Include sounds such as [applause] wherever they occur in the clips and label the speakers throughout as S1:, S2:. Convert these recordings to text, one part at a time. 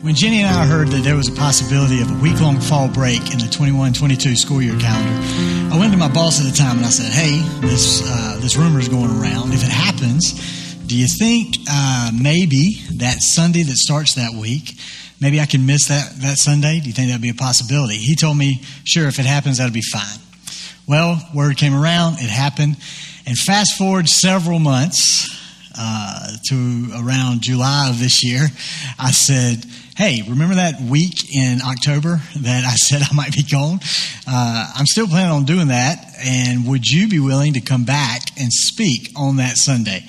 S1: When Jenny and I heard that there was a possibility of a week long fall break in the 21 22 school year calendar, I went to my boss at the time and I said, Hey, this, uh, this rumor is going around. If it happens, do you think uh, maybe that Sunday that starts that week, maybe I can miss that, that Sunday? Do you think that would be a possibility? He told me, Sure, if it happens, that'll be fine. Well, word came around, it happened. And fast forward several months uh, to around July of this year, I said, Hey, remember that week in October that I [laughs] said I might be gone? Uh, I'm still planning on doing that. And would you be willing to come back and speak on that Sunday?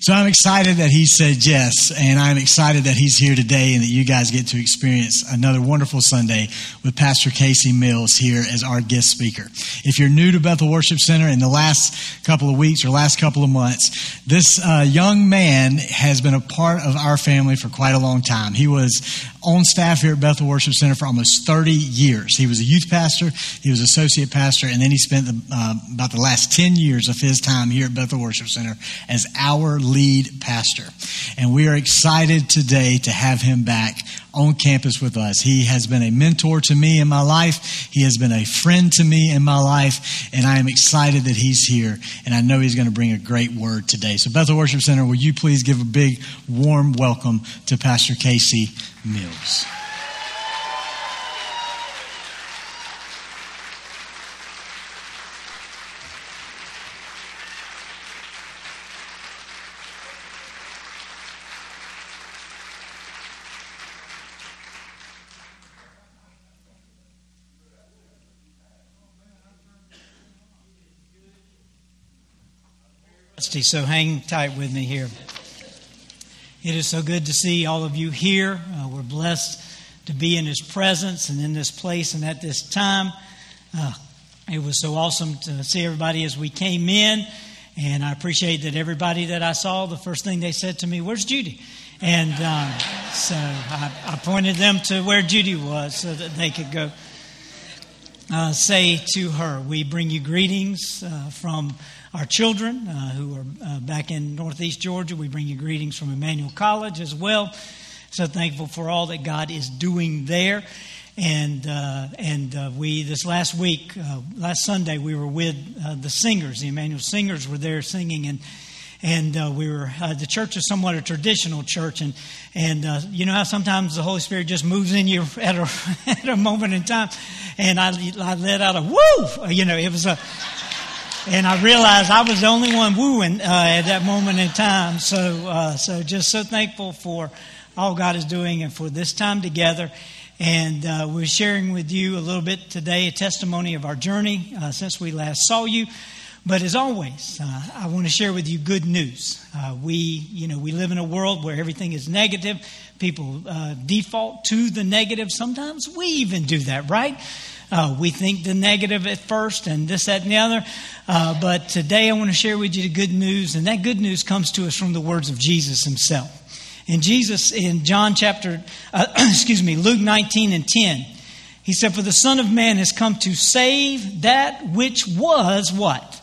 S1: So I'm excited that he said yes, and I'm excited that he's here today and that you guys get to experience another wonderful Sunday with Pastor Casey Mills here as our guest speaker. If you're new to Bethel Worship Center in the last couple of weeks or last couple of months, this uh, young man has been a part of our family for quite a long time. He was on staff here at Bethel Worship Center for almost 30 years. He was a youth pastor, he was associate pastor, and then he spent the, uh, about the last 10 years of his time here at Bethel Worship Center as our lead pastor. And we are excited today to have him back on campus with us. He has been a mentor to me in my life. He has been a friend to me in my life. And I am excited that he's here. And I know he's going to bring a great word today. So, Bethel Worship Center, will you please give a big, warm welcome to Pastor Casey Mills?
S2: so hang tight with me here. It is so good to see all of you here. Uh, we're blessed to be in His presence and in this place and at this time. Uh, it was so awesome to see everybody as we came in, and I appreciate that everybody that I saw, the first thing they said to me, Where's Judy? And um, so I, I, pointed them to where Judy was so that they could go uh, say to her, We bring you greetings uh, from our children uh, who are uh, back in Northeast Georgia. We bring you greetings from Emmanuel College as well. So thankful for all that God is doing there. And uh, and uh, we this last week, uh, last Sunday, we were with uh, the singers. The Emmanuel singers were there singing, and and uh, we were uh, the church is somewhat a traditional church and and uh, you know how sometimes the holy spirit just moves in you [laughs] at a at a moment in time and i, I let out a woo you know it was a and I realized I was the only one wooing uh, at that moment in time. So, uh, so just so thankful for all God is doing and for this time together. And uh, we're sharing with you a little bit today a testimony of our journey uh, since we last saw you. But as always, uh, I want to share with you good news. Uh, we, you know, we live in a world where everything is negative. People default to the negative. Sometimes we even do that, right? Uh, we think the negative at first and this, that, and the other. Uh, but today I want to share with you the good news, and that good news comes to us from the words of Jesus himself. And Jesus, in John chapter, uh, [clears throat] excuse me, Luke 19 and 10, he said, For the Son of Man has come to save that which was what?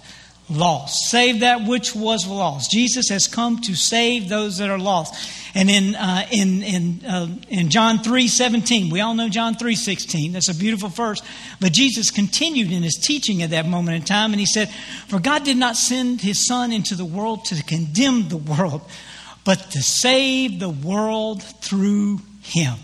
S2: Lost. Save that which was lost. Jesus has come to save those that are lost. And in, uh, in, in, uh, in John 3 17, we all know John 3 16. That's a beautiful verse. But Jesus continued in his teaching at that moment in time, and he said, For God did not send his Son into the world to condemn the world, but to save the world through him.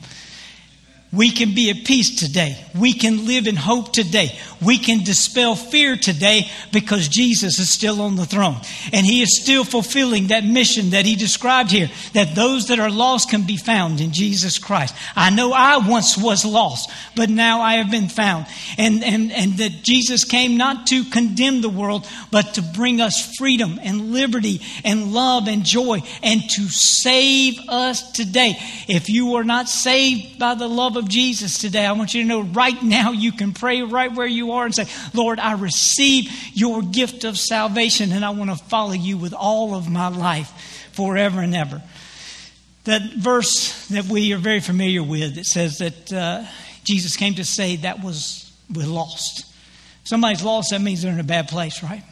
S2: We can be at peace today. We can live in hope today. We can dispel fear today because Jesus is still on the throne. And He is still fulfilling that mission that He described here that those that are lost can be found in Jesus Christ. I know I once was lost, but now I have been found. And, and, and that Jesus came not to condemn the world, but to bring us freedom and liberty and love and joy and to save us today. If you are not saved by the love of Jesus today, I want you to know right now you can pray right where you and say, Lord, I receive your gift of salvation and I want to follow you with all of my life forever and ever. That verse that we are very familiar with, it says that uh, Jesus came to say that was we're lost. somebody's lost, that means they're in a bad place, right?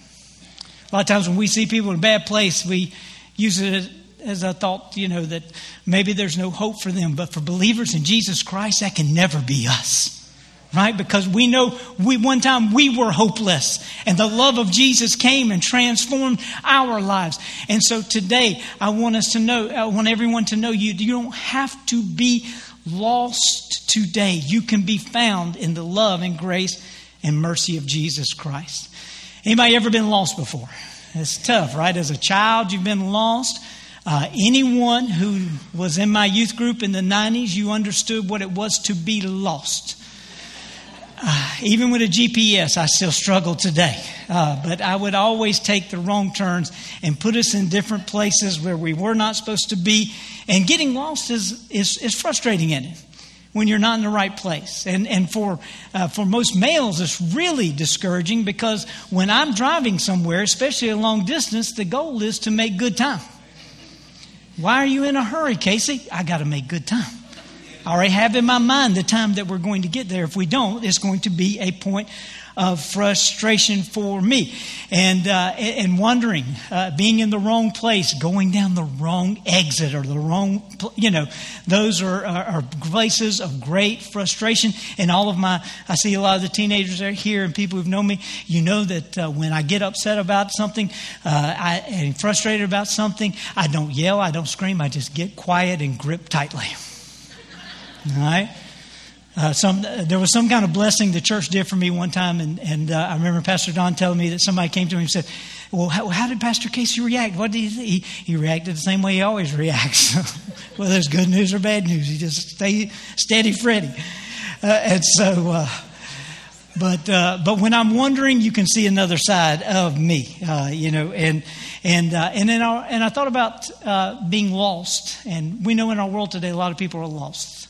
S2: A lot of times when we see people in a bad place, we use it as a thought, you know, that maybe there's no hope for them. But for believers in Jesus Christ, that can never be us. Right? Because we know we one time we were hopeless and the love of Jesus came and transformed our lives. And so today I want us to know, I want everyone to know you, you don't have to be lost today. You can be found in the love and grace and mercy of Jesus Christ. Anybody ever been lost before? It's tough, right? As a child, you've been lost. Uh, anyone who was in my youth group in the 90s, you understood what it was to be lost. Uh, even with a GPS, I still struggle today. Uh, but I would always take the wrong turns and put us in different places where we were not supposed to be. And getting lost is, is, is frustrating in it when you're not in the right place. And, and for, uh, for most males, it's really discouraging because when I'm driving somewhere, especially a long distance, the goal is to make good time. Why are you in a hurry, Casey? I got to make good time. I already have in my mind the time that we're going to get there. If we don't, it's going to be a point of frustration for me and uh, and wondering, uh, being in the wrong place, going down the wrong exit or the wrong, you know, those are, are, are places of great frustration. And all of my, I see a lot of the teenagers are here and people who've known me. You know that uh, when I get upset about something, uh, I and frustrated about something, I don't yell, I don't scream, I just get quiet and grip tightly. All right. Uh, some, there was some kind of blessing the church did for me one time, and, and uh, I remember Pastor Don telling me that somebody came to him and said, Well, how, how did Pastor Casey react? What did he, he, he reacted the same way he always [laughs] reacts. [laughs] Whether it's good news or bad news, he just stay steady Freddy. Uh, and so, uh, but uh, but when I'm wondering, you can see another side of me, uh, you know, and and and then our, and I thought about being lost, and we know in our world today a lot of people are lost.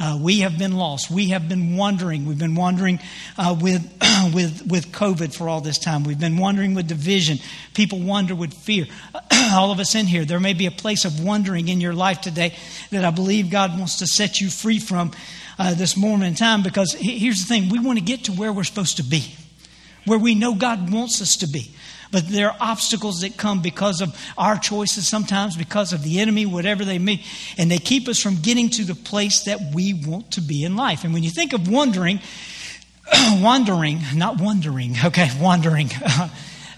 S2: Uh, we have been lost. We have been wandering. We've been wandering uh, with, [clears throat] with, with COVID for all this time. We've been wandering with division. People wander with fear. [clears throat] all of us in here, there may be a place of wandering in your life today that I believe God wants to set you free from uh, this moment in time because here's the thing we want to get to where we're supposed to be, where we know God wants us to be. But there are obstacles that come because of our choices, sometimes because of the enemy, whatever they may, and they keep us from getting to the place that we want to be in life. And when you think of wandering, [clears throat] wandering, not wondering, okay, [laughs] wandering. [laughs]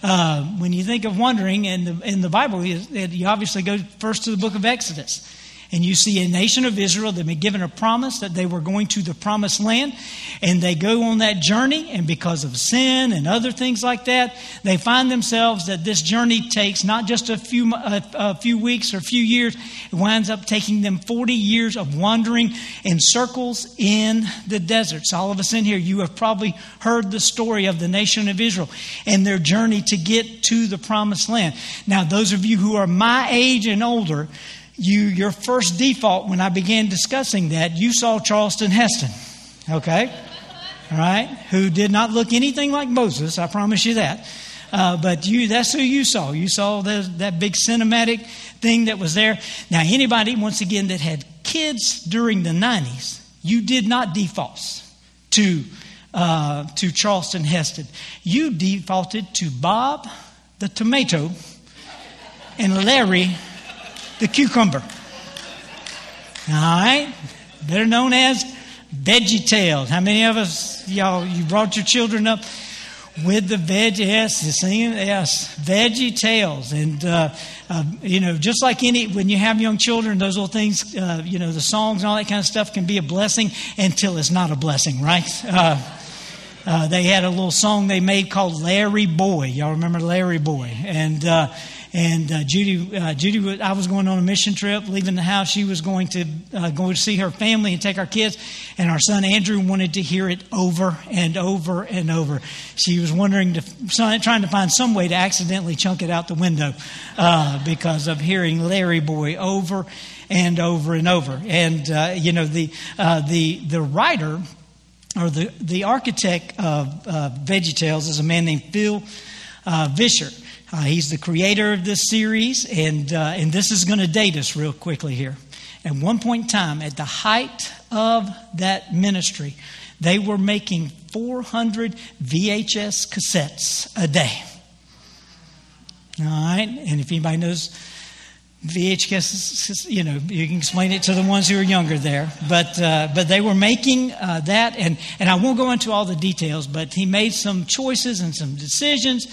S2: Uh, when you think of wandering in the, in the Bible, you obviously go first to the book of Exodus and you see a nation of Israel that have been given a promise that they were going to the promised land, and they go on that journey, and because of sin and other things like that, they find themselves that this journey takes not just a few a, a few weeks or a few years; it winds up taking them forty years of wandering in circles in the deserts. All of us in here, you have probably heard the story of the nation of Israel and their journey to get to the promised land. Now, those of you who are my age and older you your first default when I began discussing that, you saw Charleston Heston, okay? All right, who did not look anything like Moses, I promise you that. Uh, but you, that's who you saw. You saw the, that big cinematic thing that was there. Now, anybody, once again, that had kids during the 90s, you did not default to, uh, to Charleston Heston. You defaulted to Bob the tomato and Larry the cucumber. All right? Better known as Veggie Tales. How many of us, y'all, you brought your children up with the veg, yes, singing, yes, Veggie Tales. And, uh, uh, you know, just like any, when you have young children, those little things, uh, you know, the songs and all that kind of stuff can be a blessing until it's not a blessing, right? Uh, uh, they had a little song they made called Larry Boy. Y'all remember Larry Boy? And, uh, and uh, Judy, uh, Judy, I was going on a mission trip, leaving the house. She was going to uh, go see her family and take our kids. And our son Andrew wanted to hear it over and over and over. She was wondering, to, trying to find some way to accidentally chunk it out the window uh, because of hearing Larry Boy over and over and over. And uh, you know the uh, the the writer or the the architect of uh, VeggieTales is a man named Phil Vischer. Uh, he's the creator of this series, and, uh, and this is going to date us real quickly here. At one point in time, at the height of that ministry, they were making 400 VHS cassettes a day. All right, and if anybody knows VHS, you know, you can explain it to the ones who are younger there, but uh, but they were making uh, that, and and I won't go into all the details, but he made some choices and some decisions.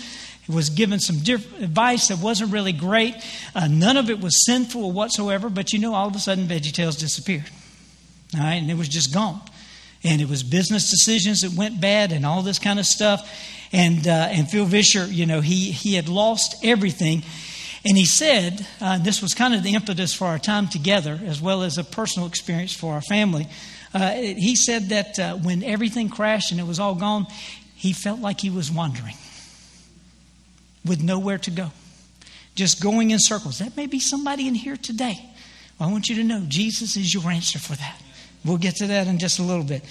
S2: Was given some advice that wasn't really great. Uh, none of it was sinful whatsoever, but you know, all of a sudden, VeggieTales disappeared, all right, and it was just gone, and it was business decisions that went bad, and all this kind of stuff, and uh, and Phil Vischer, you know, he he had lost everything. And he said, uh, this was kind of the impetus for our time together, as well as a personal experience for our family. Uh, he said that uh, when everything crashed and it was all gone, he felt like he was wandering with nowhere to go, just going in circles. That may be somebody in here today. Well, I want you to know Jesus is your answer for that. We'll get to that in just a little bit.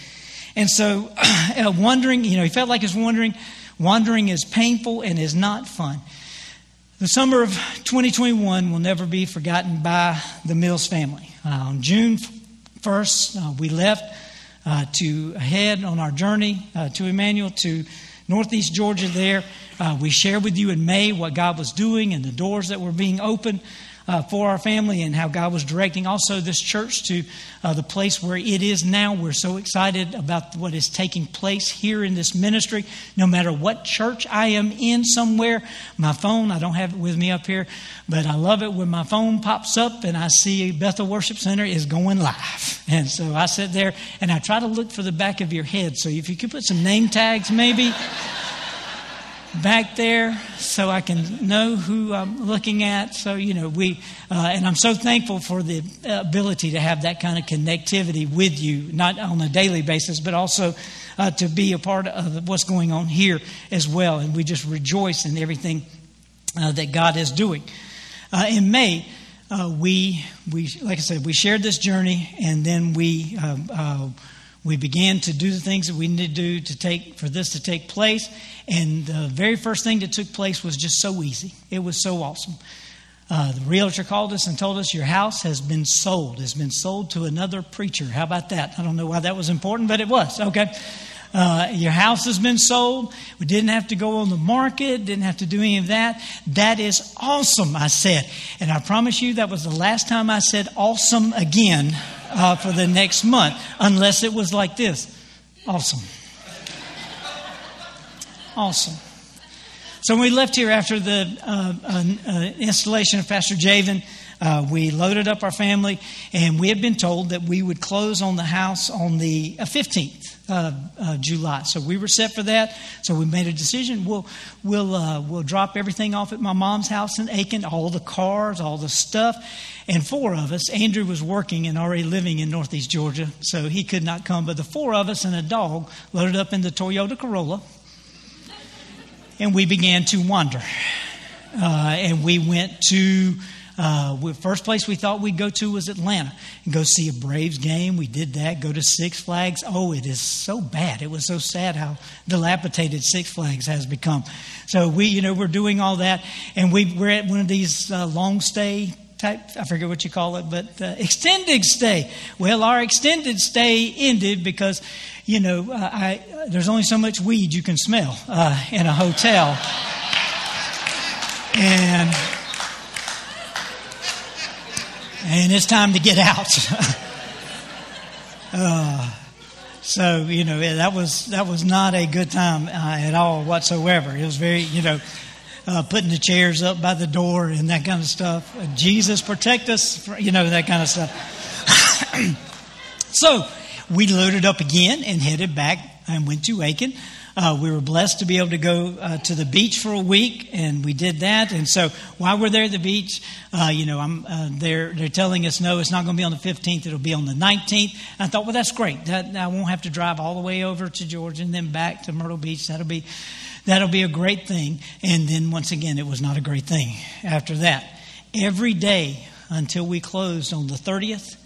S2: And so, [clears throat] uh, wandering, you know, he felt like was wandering. Wandering is painful and is not fun. The summer of 2021 will never be forgotten by the Mills family. Uh, on June 1st, uh, we left uh, to head on our journey uh, to Emmanuel to Northeast Georgia there. Uh, we shared with you in May what God was doing and the doors that were being opened uh, for our family and how God was directing also this church to uh, the place where it is now. We're so excited about what is taking place here in this ministry. No matter what church I am in somewhere, my phone, I don't have it with me up here, but I love it when my phone pops up and I see Bethel Worship Center is going live. [laughs] And so I sit there and I try to look for the back of your head. So if you could put some name tags maybe back there so I can know who I'm looking at. So, you know, we, uh, and I'm so thankful for the ability to have that kind of connectivity with you, not on a daily basis, but also uh, to be a part of what's going on here as well. And we just rejoice in everything uh, that God is doing. Uh, in May, uh, we, we, like I said, we shared this journey and then we, uh, we began to do the things that we need to do to take for this to take place. And the very first thing that took place was just so easy. It was so awesome. Uh, the realtor called us and told us your house has been sold. Has been sold to another preacher. How about that? I don't know why that was important but it was. Okay. Uh, your house has been sold. We didn't have to go on the market, didn't have to do any of that. That is awesome, I said. And I promise you that was the last time I said awesome again uh, for the next month, unless it was like this awesome. Awesome. So we left here after the uh, uh, uh installation of Pastor Javen, uh, we loaded up our family, and we had been told that we would close on the house on the 15th uh, uh, July. So we were set for that. So we made a decision. We'll we'll uh, we'll drop everything off at my mom's house in Aiken, all the cars, all the stuff, and four of us. Andrew was working and already living in Northeast Georgia, so he could not come. But the four of us and a dog loaded up in the Toyota Corolla, and we began to wander. Uh, and we went to uh, first place we thought we'd go to was Atlanta and go see a Braves game. We did that. Go to Six Flags. Oh, it is so bad. It was so sad how dilapidated Six Flags has become. So we, you know, we're doing all that, and we we're at one of these uh, long stay type, I forget what you call it, but uh, extended stay. Well, our extended stay ended because, you know, uh, I, there's only so much weed you can smell uh, in a hotel. and and it's time to get out. [laughs] uh, so you know that was that was not a good time uh, at all whatsoever. It was very you know uh, putting the chairs up by the door and that kind of stuff. Uh, Jesus protect us, for, you know that kind of stuff. [clears throat] so we loaded up again and headed back and went to Aiken. Uh, we were blessed to be able to go uh, to the beach for a week, and we did that. And so while we're there at the beach, uh, you know, I'm, uh, they're they're telling us no, it's not going to be on the 15th; it'll be on the 19th. And I thought, well, that's great. That I won't have to drive all the way over to Georgia and then back to Myrtle Beach. That'll be that'll be a great thing. And then once again, it was not a great thing after that. Every day until we closed on the 30th,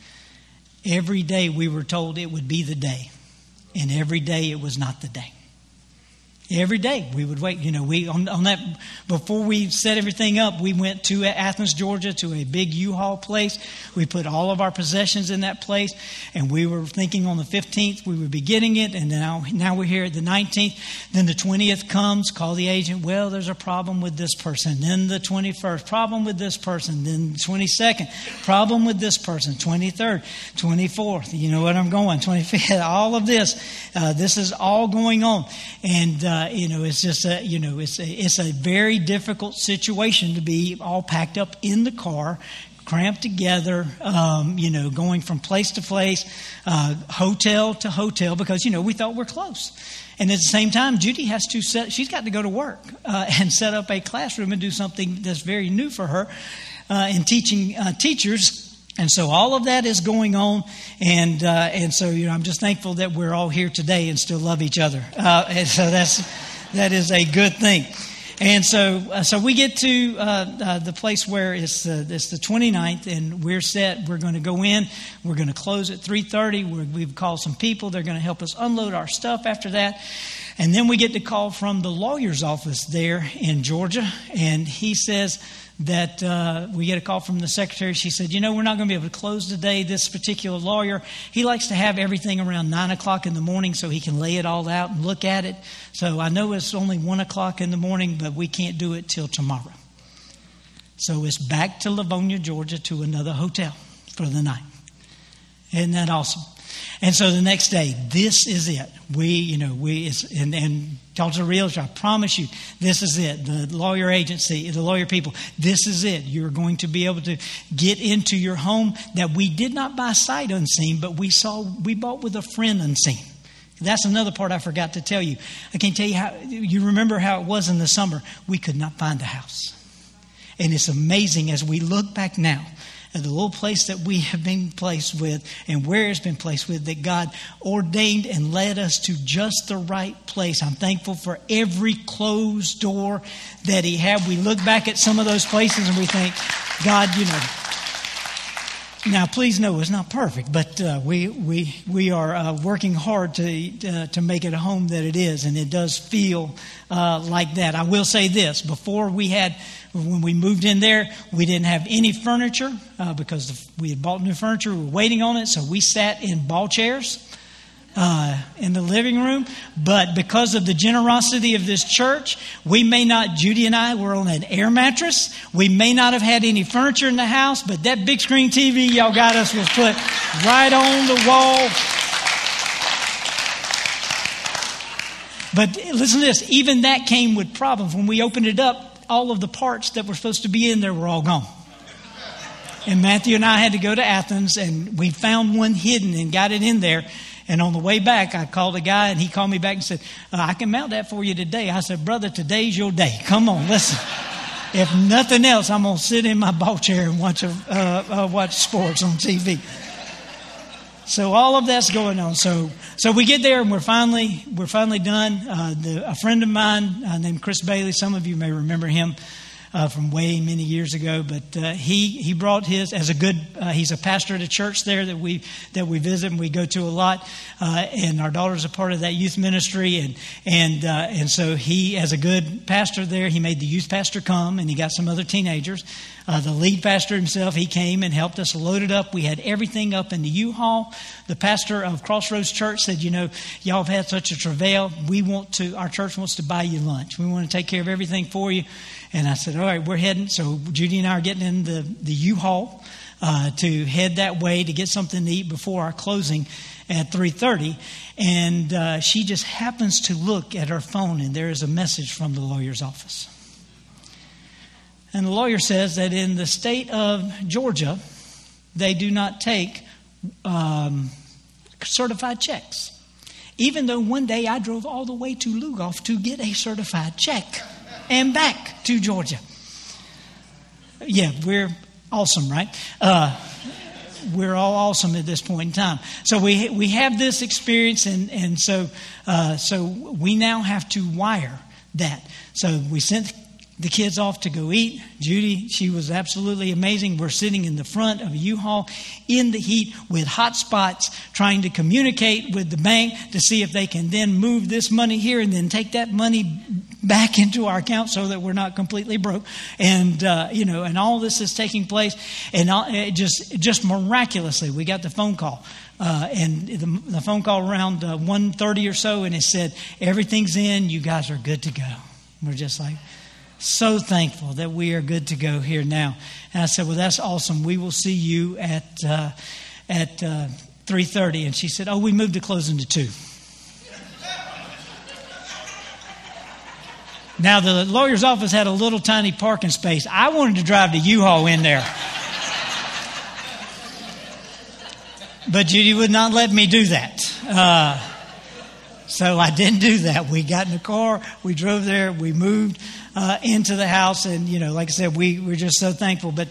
S2: every day we were told it would be the day, and every day it was not the day. Every day we would wait. You know, we on, on that before we set everything up, we went to Athens, Georgia, to a big U-Haul place. We put all of our possessions in that place, and we were thinking on the 15th we would be getting it, and now now we're here at the 19th. Then the 20th comes, call the agent. Well, there's a problem with this person. Then the 21st, problem with this person. Then 22nd, problem with this person. 23rd, 24th. You know what I'm going. 25th. [laughs] All of this, uh, this is all going on, and. Uh, uh, you know, it's just a, you know, it's a, it's a very difficult situation to be all packed up in the car, cramped together, um, you know, going from place to place, uh, hotel to hotel, because, you know, we thought we're close. And at the same time, Judy has to set, she's got to go to work uh, [laughs] and set up a classroom and do something that's very new for her uh, in teaching uh, teachers and so all of that is going on, and uh, and so you know I'm just thankful that we're all here today and still love each other. Uh, [laughs] and so that's that is a good thing. And so uh, so we get to uh, uh, the place where it's uh, it's the 29th, and we're set. We're going to go in. We're going to close at 3:30. We've called some people. They're going to help us unload our stuff after that. And then we get the call from the lawyer's office there in Georgia, and he says that uh, we get a call from the secretary. She said, You know, we're not going to be able to close today. This particular lawyer, he likes to have everything around 9 o'clock in the morning so he can lay it all out and look at it. So I know it's only 1 o'clock in the morning, but we can't do it till tomorrow. So it's back to Lavonia, Georgia, to another hotel for the night. Isn't that awesome? And so the next day, this is it. We, you know, we, and, and Delta Realtor, I promise you, this is it. The lawyer agency, the lawyer people, this is it. You're going to be able to get into your home that we did not buy sight unseen, but we saw, we bought with a friend unseen. That's another part I forgot to tell you. I can't tell you how, you remember how it was in the summer. We could not find the house. And it's amazing as we look back now the little place that we have been placed with and where it's been placed with, that God ordained and led us to just the right place. I'm thankful for every closed door that He had. We look back at some of those places and we think, God, you know, now, please know it's not perfect, but uh, we, we, we are uh, working hard to, uh, to make it a home that it is, and it does feel uh, like that. I will say this before we had, when we moved in there, we didn't have any furniture uh, because we had bought new furniture. We were waiting on it, so we sat in ball chairs uh, in the living room. But because of the generosity of this church, we may not, Judy and I were on an air mattress. We may not have had any furniture in the house, but that big screen TV y'all got us was put right on the wall. But listen to this even that came with problems. When we opened it up, all of the parts that were supposed to be in there were all gone. And Matthew and I had to go to Athens, and we found one hidden and got it in there. And on the way back, I called a guy and he called me back and said, uh, I can mount that for you today. I said, Brother, today's your day. Come on, listen. if nothing else, I'm going to sit in my ball chair and watch, a, uh, uh, watch sports on TV. So all of that's going on. So so we get there and we're finally we're finally done. Uh, the, a friend of mine uh, named Chris Bailey. Some of you may remember him uh, from way many years ago. But uh, he he brought his as a good. Uh, he's a pastor at a church there that we that we visit and we go to a lot. Uh, and our daughter's a part of that youth ministry, and and uh, and so he, as a good pastor there, he made the youth pastor come, and he got some other teenagers. The lead pastor himself, he came and helped us load it up. We had everything up in the U-Haul. The pastor of Crossroads Church said, "You know, y'all have had such a travail. We want to. Our church wants to buy you lunch. We want to take care of everything for you." And I said, all right, we're heading. So Judy and I are getting in the, the U-Haul uh, to head that way to get something to eat before our closing at 3.30 and uh, she just happens to look at her phone and there is a message from the lawyer's office. And the lawyer says that in the state of georgia they do not take um, certified checks. Even though one day i drove all the way to lugoff to get a certified check and back to Georgia. Yeah, we're awesome, right? Uh, we're all awesome at this point in time. So we we have this experience, and and so uh, so we now have to wire that. So we sent the kids off to go eat. Judy, she was absolutely amazing. We're sitting in the front of a U-Haul in the heat with hot spots trying to communicate with the bank to see if they can then move this money here and then take that money back [laughs] into our account so that we're not completely broke. And, uh, you know, and all this is taking place. And all, just, just miraculously, we got the phone call. Uh, and the, the, phone call around uh, 1.30 or so, and it said, everything's in, you guys are good to go. We're just like, so thankful that we are good to go here now. And I said, well, that's awesome. We will see you at, uh, at 3.30. Uh, and she said, oh, we moved to closing to 2. Now, the lawyer's office had a little tiny parking space. I wanted to drive the U-Haul in there. But Judy would not let me do that. Uh, so I didn't do that. We got in the car, we drove there, we moved uh, into the house, and, you know, like I said, we were just so thankful. But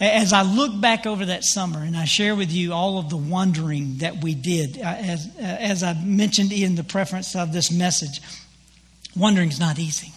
S2: as I look back over that summer and I share with you all of the wondering that we did, uh, as, uh, as I mentioned in the preference of this message, wondering is not easy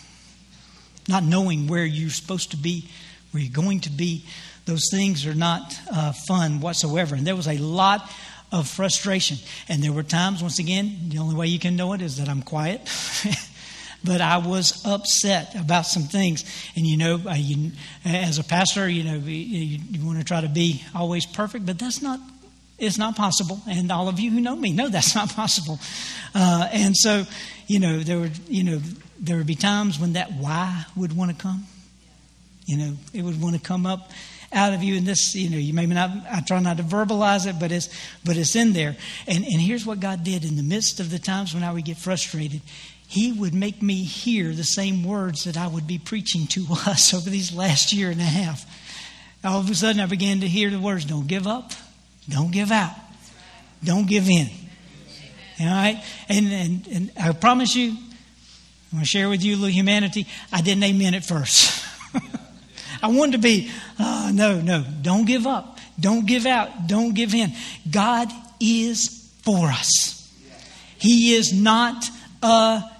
S2: not knowing where you're supposed to be, where you're going to be. Those things are not uh, fun whatsoever. And there was a lot of frustration. And there were times, once again, the only way you can know it is that I'm quiet. [laughs] but I was upset about some things. And you know, you, as a pastor, you know, you, you, want to try to be always perfect, but that's not. It's not possible, and all of you who know me know that's not possible. Uh, and so, you know, there would, you know, there would be times when that why would want to come. You know, it would want to come up out of you. And this, you know, you maybe not, I try not to verbalize it, but it's, but it's in there. And, and here's what God did in the midst of the times when I would get frustrated. He would make me hear the same words that I would be preaching to [laughs] us over these last year and a half. All of a sudden, I began to hear the words don't give up, don't give out, don't give in. All right? And, and, and I promise you, I'm going to share with you a little humanity. I didn't amen at first. [laughs] I wanted to be, uh, no, no, don't give up. Don't give out. Don't give in. God is for us. He is not against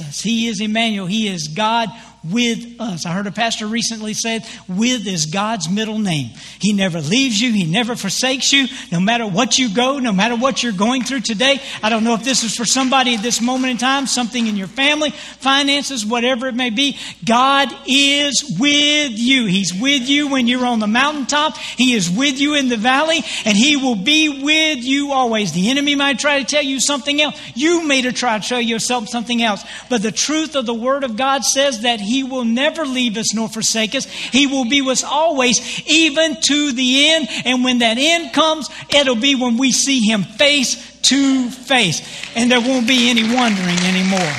S2: us. He is Emmanuel. He is God with us. I heard a pastor recently say, with is God's middle name. He never leaves you. He never forsakes you. No matter what you go, no matter what you're going through today. I don't know if this is for somebody at this moment in time, something in your family, finances, whatever it may be. God is with you. He's with you when you're on the mountaintop. He is with you in the valley and he will be with you always. The enemy might try to tell you something else. You may try to tell yourself something else. But the truth of the word of God says that he he will never leave us nor forsake us. He will be with us always, even to the end. And when that end comes, it'll be when we see Him face to face. And there won't be any wondering anymore.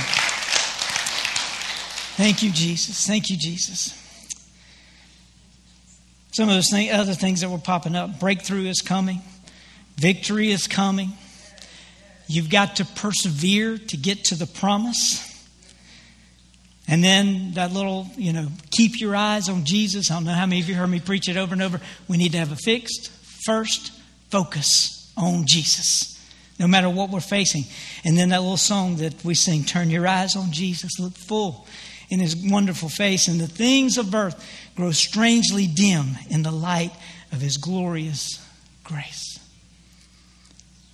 S2: Thank you, Jesus. Thank you, Jesus. Some of those other things that were popping up breakthrough is coming, victory is coming. You've got to persevere to get to the promise. And then that little, you know, keep your eyes on Jesus. I don't know how many of you heard me preach it over and over. We need to have a fixed, first focus on Jesus, no matter what we're facing. And then that little song that we sing, Turn Your Eyes on Jesus, look full in His wonderful face, and the things of earth grow strangely dim in the light of His glorious grace.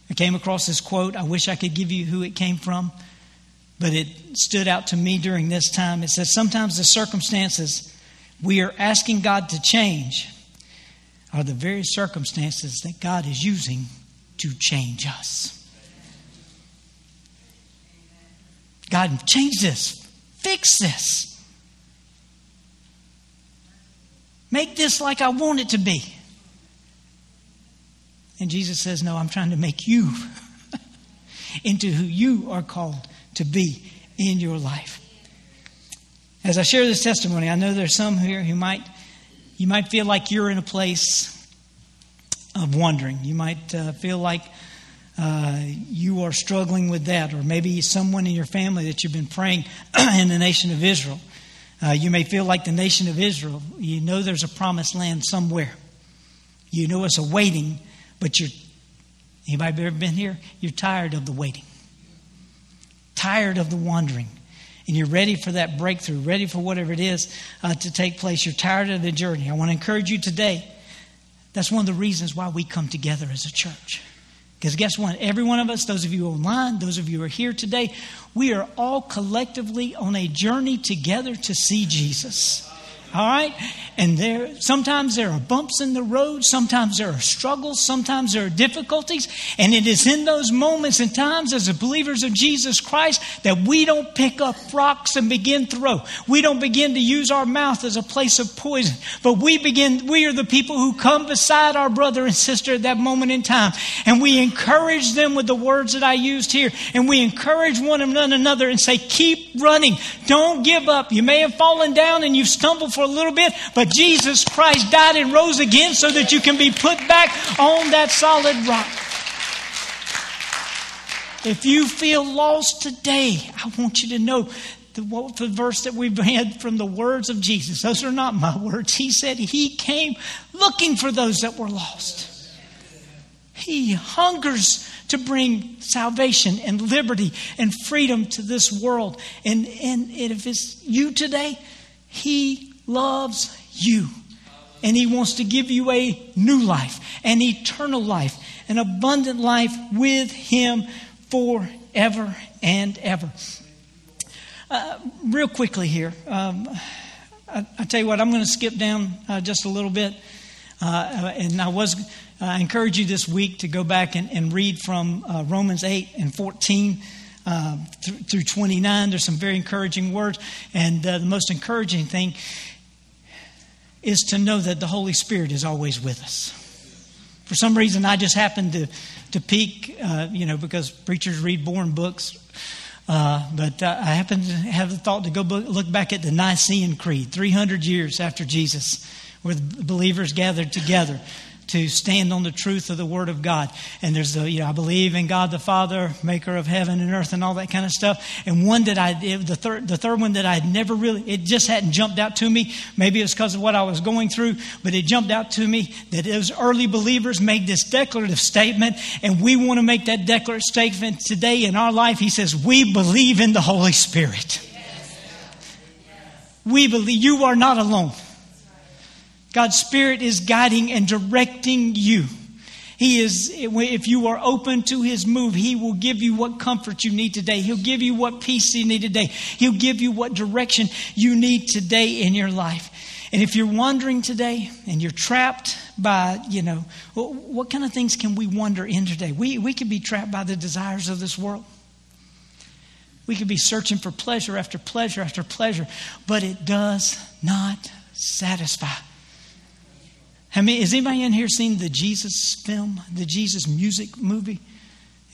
S2: I came across this quote. I wish I could give you who it came from but it stood out to me during this time. It says sometimes the circumstances we are asking God to change are the very circumstances that God is using to change us. God, change this, fix this, make this like I want it to be. And Jesus says, No, I'm trying to make you [laughs] into who you are called to be in your life. As I share this testimony, I know there's some here who might you might feel like you're in a place of wondering. You might uh, feel like uh, you are struggling with that, or maybe someone in your family that you've been praying [clears throat] in the nation of Israel. Uh, you may feel like the nation of Israel. You know there's a promised land somewhere. You know it's a waiting, but you're. Anybody ever been here? You're tired of the waiting tired of the wandering. and you're ready for that breakthrough, ready for whatever it is uh, to take place, you're tired of the journey, I want to encourage you today. That's one of the reasons why we come together as a church. Because guess what? Every one of us, those of you online, those of you who are here today, we are all collectively on a journey together to see Jesus. All right? And there sometimes there are bumps in the road, sometimes there are struggles, sometimes there are difficulties, and it is in those moments and times as the believers of Jesus Christ that we don't pick up rocks and begin throw. We don't begin to use our mouth as a place of poison, but we begin we are the people who come beside our brother and sister at that moment in time, and we encourage them with the words that I used here, and we encourage one another and say, "Keep running. Don't give up. You may have fallen down and you've stumbled for a little bit, but Jesus Christ died and rose again so that you can be put back on that solid rock. If you feel lost today, I want you to know the, the verse that we've had from the words of Jesus. Those are not my [laughs] words. He said he came looking for those that were lost. He hungers to bring salvation and liberty and freedom to this world. And, and if it's you today, He loves you. And He wants to give you a new life, an eternal life, an abundant life with Him forever and ever. Uh, real quickly here, um, I, I, tell you what, I'm going to skip down uh, just a little bit. Uh, and I was I encourage you this week to go back and, and read from uh, Romans 8 and 14 uh, through, through 29. There's some very encouraging words. And uh, the most encouraging thing is to know that the Holy Spirit is always with us. For some reason, I just happened to, to peek, uh, you know, because preachers read boring books. Uh, but uh, I happened to have the thought to go look back at the Nicene Creed, 300 years after Jesus, where believers gathered together to stand on the truth of the Word of God. And there's the, you know, I believe in God the Father, maker of heaven and earth and all that kind of stuff. And one that I, the third, the third one that I had never really, it just hadn't jumped out to me. Maybe it's because of what I was going through, but it jumped out to me that those early believers made this declarative statement, and we want to make that declarative statement today in our life. He says, We believe in the Holy Spirit. We believe you are not alone. God's Spirit is guiding and directing you. He is, if you are open to His move, He will give you what comfort you need today. He'll give you what peace you need today. He'll give you what direction you need today in your life. And if you're wondering today and you're trapped by, you know, what kind of things can we wander in today? We, we could be trapped by the desires of this world. We could be searching for pleasure after pleasure after pleasure, but it does not satisfy. Mean, has anybody in here seen the Jesus film, the Jesus music movie?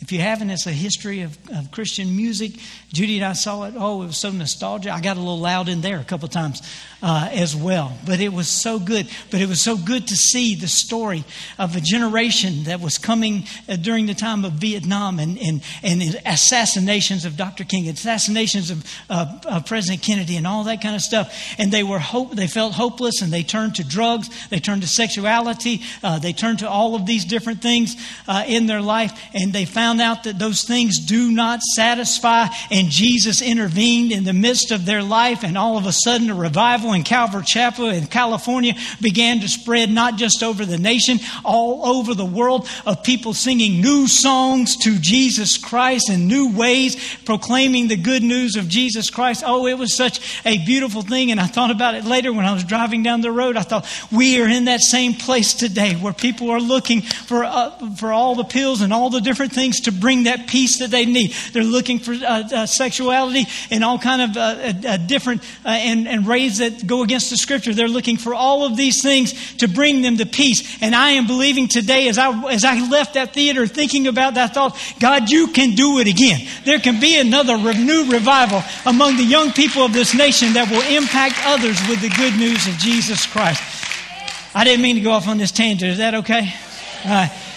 S2: If you haven't, it's a history of, of, Christian music. Judy and I saw it. Oh, it was so nostalgic. I got a little loud in there a couple times uh, as well. But it was so good. But it was so good to see the story of a generation that was coming uh, during the time of Vietnam and, and, and assassinations of Dr. King, assassinations of uh, President Kennedy, and all that kind of stuff. And they were hope. They felt hopeless, and they turned to drugs. They turned to sexuality. Uh, they turned to all of these different things uh, in their life, and they found found out that those things do not satisfy, and Jesus intervened in the midst of their life, and all of a sudden, a revival in Calvary Chapel in California began to spread not just over the nation, all over the world, of people singing new songs to Jesus Christ in new ways, proclaiming the good news of Jesus Christ. Oh, it was such a beautiful thing, and I thought about it later when I was driving down the road. I thought, we are in that same place today where people are looking for, uh, for all the pills and all the different things to bring that peace that they need. They're looking for uh, uh, sexuality and all kind of uh, uh, uh different and, and ways that go against the scripture. They're looking for all of these things to bring them to peace. And I am believing today as I, as I left that theater thinking about that thought, God, you can do it again. There can be another new revival among the young people of this nation that will impact others with the good news of Jesus Christ. I didn't mean to go off on this tangent. Is that okay? All right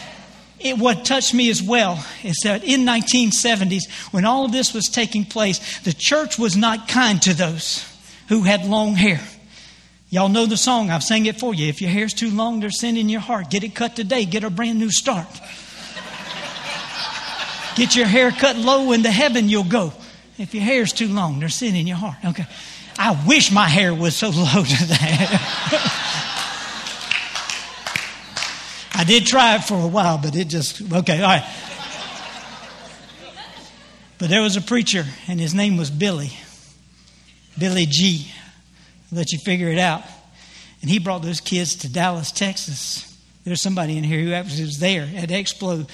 S2: it, what touched me as well is that in 1970s, when all of this was taking place, the church was not kind to those who had long hair. Y'all know the song. I've sang it for you. If your hair's too long, there's sin in your heart. Get it cut today. Get a brand new start. Get your hair cut low into heaven, you'll go. If your hair's too long, they're sitting in your heart. Okay. I wish my hair was so [laughs] low to that. I did try it for a while, but it just, okay, all right. But there was a preacher, and his name was Billy. Billy G. I'll let you figure it out. And he brought those kids to Dallas, Texas. There's somebody in here who actually was there at Explo,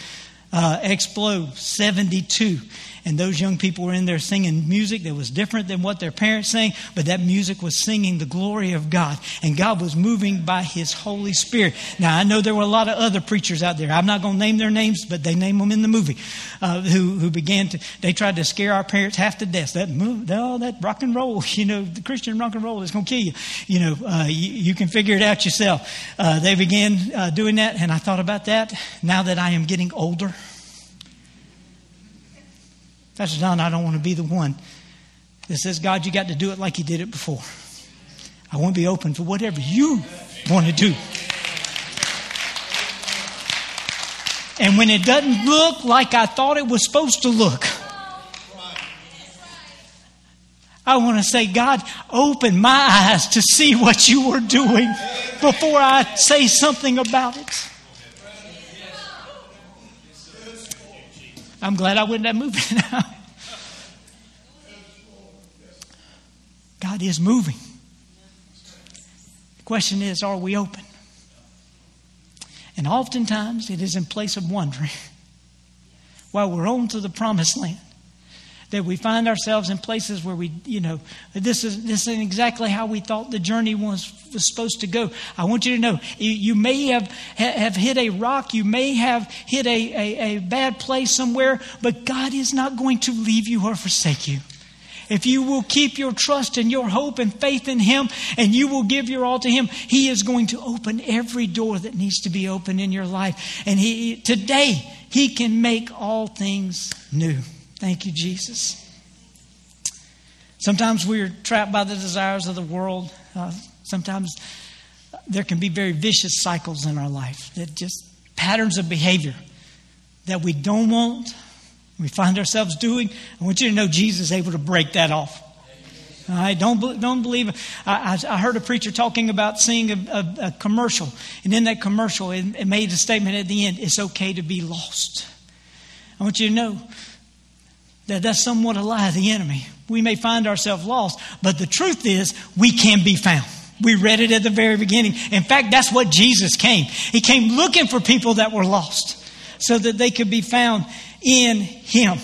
S2: uh, Explo 72 and those young people were in there singing music that was different than what their parents sang, but that music was singing the glory of God, and God was moving by His Holy Spirit. Now, I know there were a lot of other preachers out there. I'm not going to name their names, but they name them in the movie, uh, who, who began to, they tried to scare our parents half to death. That move, oh, that rock and roll, [laughs] you know, the Christian rock and roll is going to kill you. You know, uh, you, you, can figure it out yourself. Uh, they began uh, doing that, and I thought about that now that I am getting older. Pastor Don, I don't want to be the one that says, God, you got to do it like you did it before. I want to be open for whatever you want to do. And when it doesn't look like I thought it was supposed to look, I want to say, God, open my eyes to see what you were doing before I say something about it. I'm glad I went [laughs] that movie now. God is moving. The question is, are we open? And oftentimes it is in place of wondering [laughs] while we're on to the promised land that we find ourselves in places where we, you know, this is this isn't exactly how we thought the journey was was supposed to go. I want you to know you, may have have hit a rock, you may have hit a, a, a bad place somewhere, but God is not going to leave you or forsake you. If you will keep your trust and your hope and faith in Him and you will give your all to Him, He is going to open every door that needs to be opened in your life. And He today He can make all things new. Thank you, Jesus. Sometimes we're trapped by the desires of the world. Uh, sometimes there can be very vicious cycles in our life that just patterns of behavior that we don't want, we find ourselves doing. I want you to know Jesus is able to break that off. Right, don't, don't believe. I, I heard a preacher talking about seeing a, a, a commercial, and in that commercial, it, it made a statement at the end it's okay to be lost. I want you to know that that's somewhat a lie of the enemy. We may find ourselves lost, but the truth is we can be found. We read it at the very beginning. In fact, that's what Jesus came. He came looking for people that were lost so that they could be found in Him.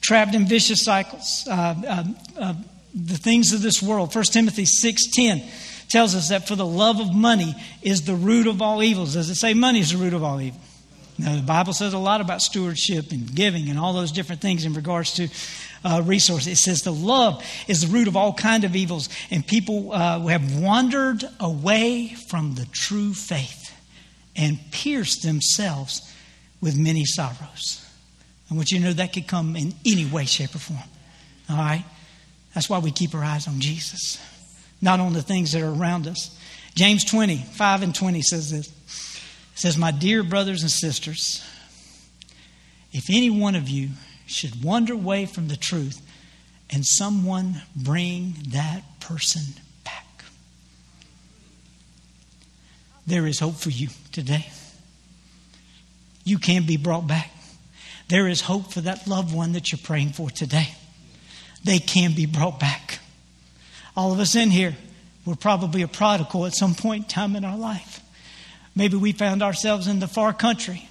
S2: Trapped in vicious cycles. Uh, uh, uh, the things of this world. 1 Timothy 6.10 tells us that for the love of money is the root of all evils. Does it say money is the root of all evil? Now, the Bible says a lot about stewardship and giving and all those different things in regards to uh, resources. It says the love is the root of all kind of evils, and people uh, have wandered away from the true faith and pierced themselves with many sorrows. I want you to know that could come in any way, shape, or form. All right? That's why we keep our eyes on Jesus, not on the things that are around us. James 20, 5 and 20 says this says, My dear brothers and sisters, if any one of you should wander away from the truth and someone bring that person back, there is hope for you today. You can be brought back. There is hope for that loved one that you're praying for today. They can be brought back. All of us in here, we're probably a prodigal at some point in time in our life. Maybe we found ourselves in the far country.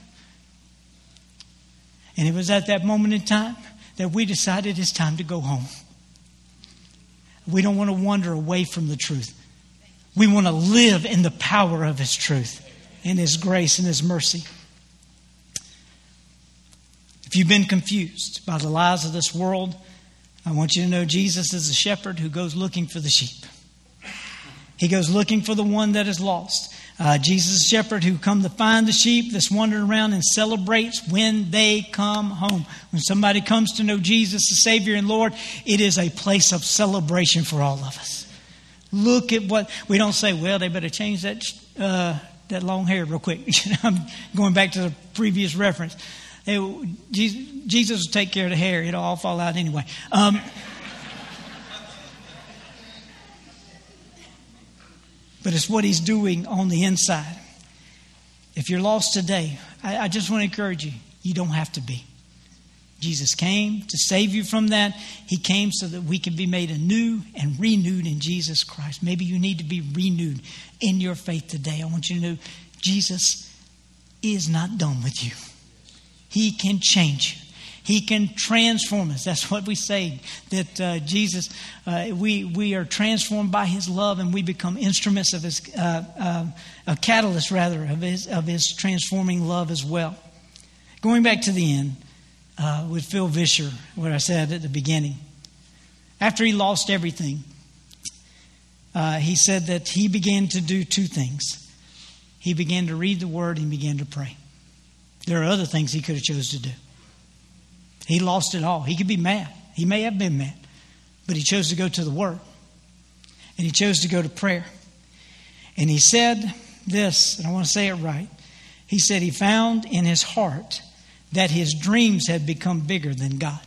S2: And it was at that moment in time that we decided it's time to go home. We don't want to wander away from the truth. We want to live in the power of His truth, in His grace and His mercy. If you've been confused by the lies of this world, I want you to know Jesus is a shepherd who goes looking for the sheep. He goes looking for the one that is lost. Uh, Jesus, shepherd who come to find the sheep that's wandering around and celebrates when they come home. When somebody comes to know Jesus, the Savior and Lord, it is a place of celebration for all of us. Look at what we don't say. Well, they better change that uh, that long hair real quick. [laughs] I'm going back to the previous reference. Jesus will take care of the hair. It'll all fall out anyway. Um, but it's what he's doing on the inside. If you're lost today, I, I just want to encourage you you don't have to be. Jesus came to save you from that. He came so that we can be made anew and renewed in Jesus Christ. Maybe you need to be renewed in your faith today. I want you to know Jesus is not done with you. He can change you. He can transform us. That's what we say. That uh, Jesus, uh, we we are transformed by His love, and we become instruments of His, uh, uh a catalyst rather of His of His transforming love as well. Going back to the end uh, with Phil Vischer, what I said at the beginning. After he lost everything, uh, he said that he began to do two things. He began to read the Word and began to pray. There are other things he could have chose to do. He lost it all. He could be mad. He may have been mad, but he chose to go to the Word, and he chose to go to prayer. And he said this, and I want to say it right. He said he found in his heart that his dreams had become bigger than God.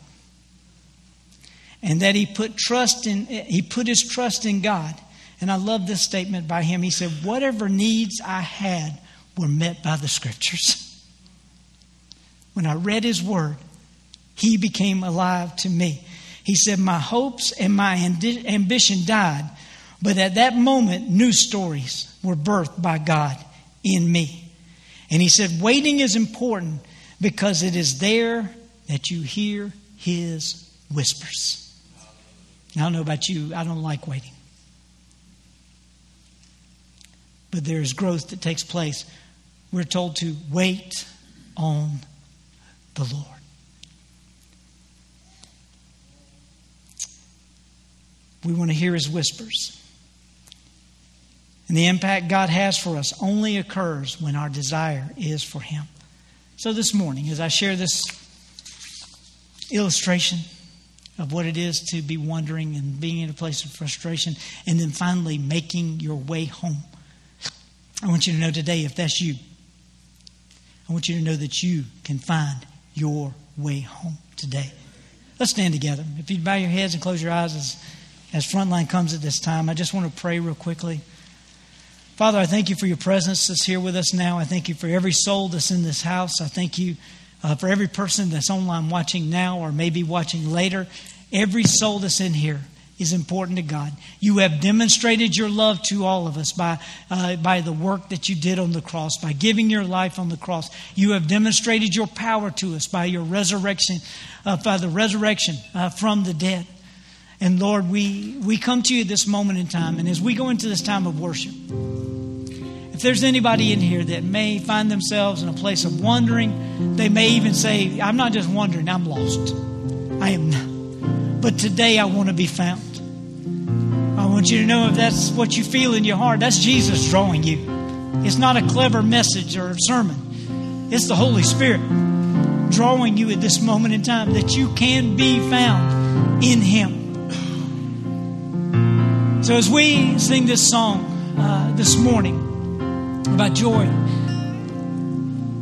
S2: And that he put trust in he put his trust in God. And I love this statement by him. He said, Whatever needs I had were met by the scriptures. [laughs] When I read his word, he became alive to me. He said, My hopes and my ambition died, but at that moment, new stories were birthed by God in me. And he said, Waiting is important because it is there that you hear his whispers. I don't know about you, I don't like waiting. But there is growth that takes place. We're told to wait on the Lord. We want to hear his whispers. And the impact God has for us only occurs when our desire is for him. So, this morning, as I share this illustration of what it is to be wandering and being in a place of frustration, and then finally making your way home, I want you to know today if that's you, I want you to know that you can find your way home today. Let's stand together. If you bow your heads and close your eyes as, Frontline comes at this time, I just want to pray real quickly. Father, I thank you for your presence that's here with us now. I thank you for every soul that's in this house. I thank you uh, for every person that's online watching now or maybe watching later. Every soul that's in here is important to God. You have demonstrated your love to all of us by, uh, by the work that you did on the cross, by giving your life on the cross. You have demonstrated your power to us by your resurrection, uh, by the resurrection uh, from the dead. And Lord, we, we come to you this moment in time, and as we go into this time of worship, if there's anybody in here that may find themselves in a place of wondering, they may even say, I'm not just wondering, I'm lost. I am not. But today I want to be found. I want you to know if that's what you feel in your heart, that's Jesus drawing you. It's not a clever message or a sermon, it's the Holy Spirit drawing you at this moment in time that you can be found in Him. So, as we sing this song uh, this morning about joy,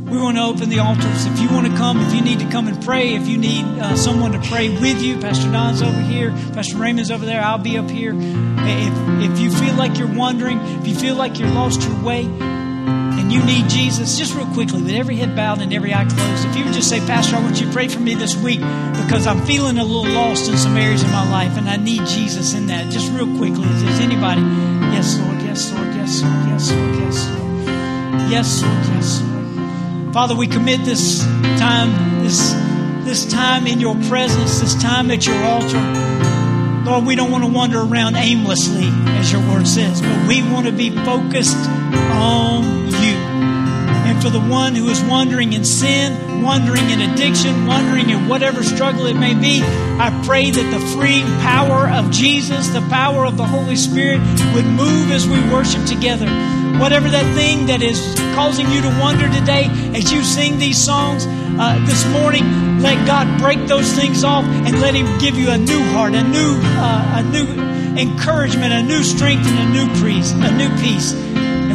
S2: we want to open the altars. If you want to come, if you need to come and pray, if you need uh, someone to pray with you, Pastor Don's over here, Pastor Raymond's over there, I'll be up here. If, if you feel like you're wondering, if you feel like you're lost your way, you need Jesus, just real quickly, with every head bowed and every eye closed, if you would just say, Pastor, I want you to pray for me this week because I'm feeling a little lost in some areas of my life and I need Jesus in that. Just real quickly, if there's anybody, yes, Lord, yes, Lord, yes, Lord, yes, Lord, yes, Lord, yes, Lord, yes, Lord. Father, we commit this time, this this time in your presence, this time at your altar. Lord, we don't want to wander around aimlessly, as your word says, but we want to be focused on for the one who is wandering in sin, wandering in addiction, wandering in whatever struggle it may be. I pray that the freeing power of Jesus, the power of the Holy Spirit, would move as we worship together. Whatever that thing that is causing you to wonder today, as you sing these songs uh, this morning, let God break those things off and let Him give you a new heart, a new, uh, a new encouragement, a new strength, and a new peace, a new peace.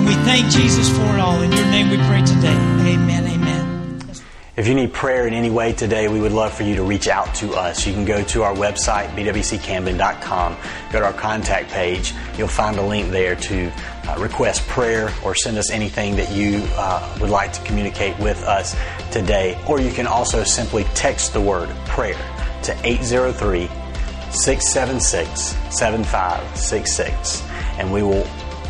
S2: We thank Jesus for it all. In your name we pray today. Amen. Amen.
S1: If you need prayer in any way today, we would love for you to reach out to us. You can go to our website, bwccamden.com, go to our contact page. You'll find a link there to uh, request prayer or send us anything that you uh, would like to communicate with us today. Or you can also simply text the word prayer to 803 676 7566, and we will